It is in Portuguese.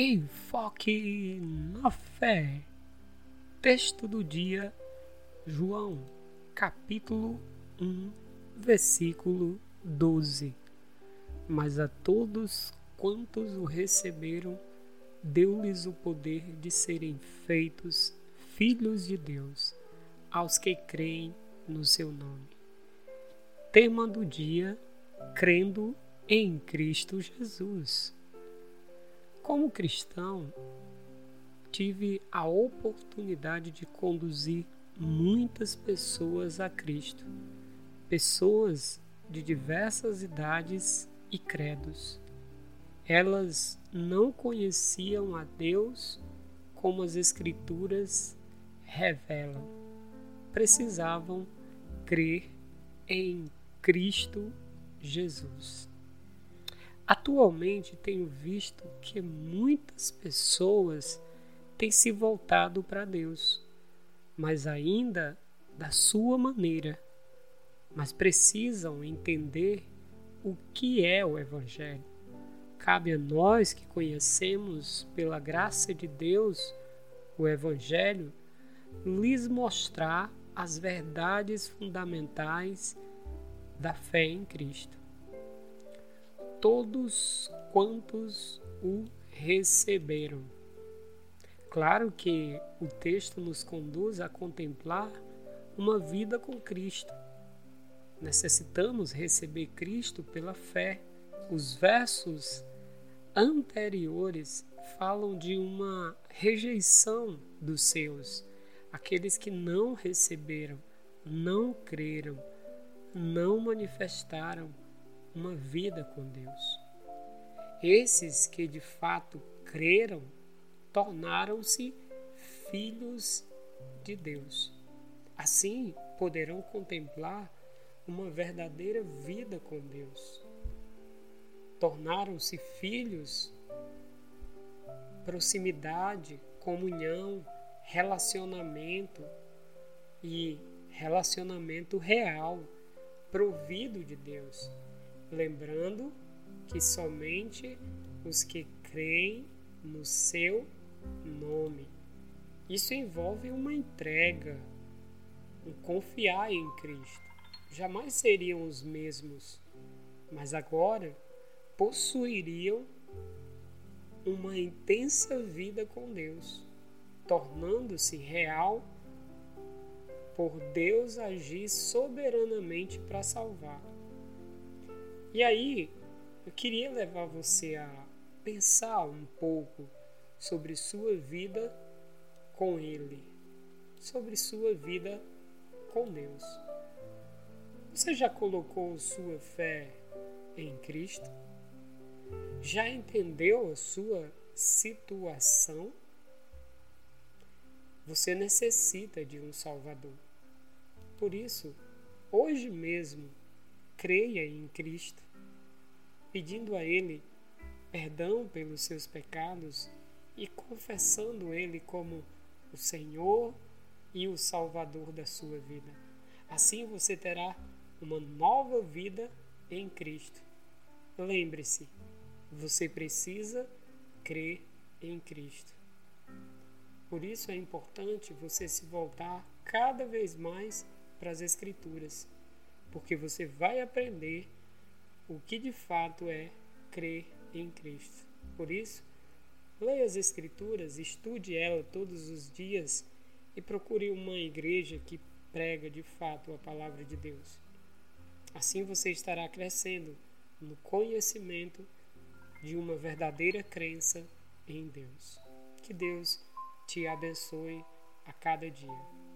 Enfoque na fé. Texto do dia, João, capítulo 1, versículo 12. Mas a todos quantos o receberam, deu-lhes o poder de serem feitos filhos de Deus, aos que creem no seu nome. Tema do dia: crendo em Cristo Jesus. Como cristão, tive a oportunidade de conduzir muitas pessoas a Cristo, pessoas de diversas idades e credos. Elas não conheciam a Deus como as Escrituras revelam. Precisavam crer em Cristo Jesus. Atualmente tenho visto que muitas pessoas têm se voltado para Deus, mas ainda da sua maneira. Mas precisam entender o que é o Evangelho. Cabe a nós que conhecemos, pela graça de Deus, o Evangelho, lhes mostrar as verdades fundamentais da fé em Cristo todos quantos o receberam. Claro que o texto nos conduz a contemplar uma vida com Cristo. Necessitamos receber Cristo pela fé. Os versos anteriores falam de uma rejeição dos seus, aqueles que não receberam, não creram, não manifestaram uma vida com Deus. Esses que de fato creram tornaram-se filhos de Deus. Assim poderão contemplar uma verdadeira vida com Deus. Tornaram-se filhos, proximidade, comunhão, relacionamento e relacionamento real, provido de Deus lembrando que somente os que creem no seu nome. Isso envolve uma entrega, um confiar em Cristo. Jamais seriam os mesmos, mas agora possuiriam uma intensa vida com Deus, tornando-se real por Deus agir soberanamente para salvar. E aí, eu queria levar você a pensar um pouco sobre sua vida com Ele, sobre sua vida com Deus. Você já colocou sua fé em Cristo? Já entendeu a sua situação? Você necessita de um Salvador. Por isso, hoje mesmo, creia em Cristo, pedindo a Ele perdão pelos seus pecados e confessando Ele como o Senhor e o Salvador da sua vida. Assim você terá uma nova vida em Cristo. Lembre-se, você precisa crer em Cristo. Por isso é importante você se voltar cada vez mais para as Escrituras porque você vai aprender o que de fato é crer em Cristo. Por isso, leia as Escrituras, estude ela todos os dias e procure uma igreja que prega de fato a palavra de Deus. Assim você estará crescendo no conhecimento de uma verdadeira crença em Deus. Que Deus te abençoe a cada dia.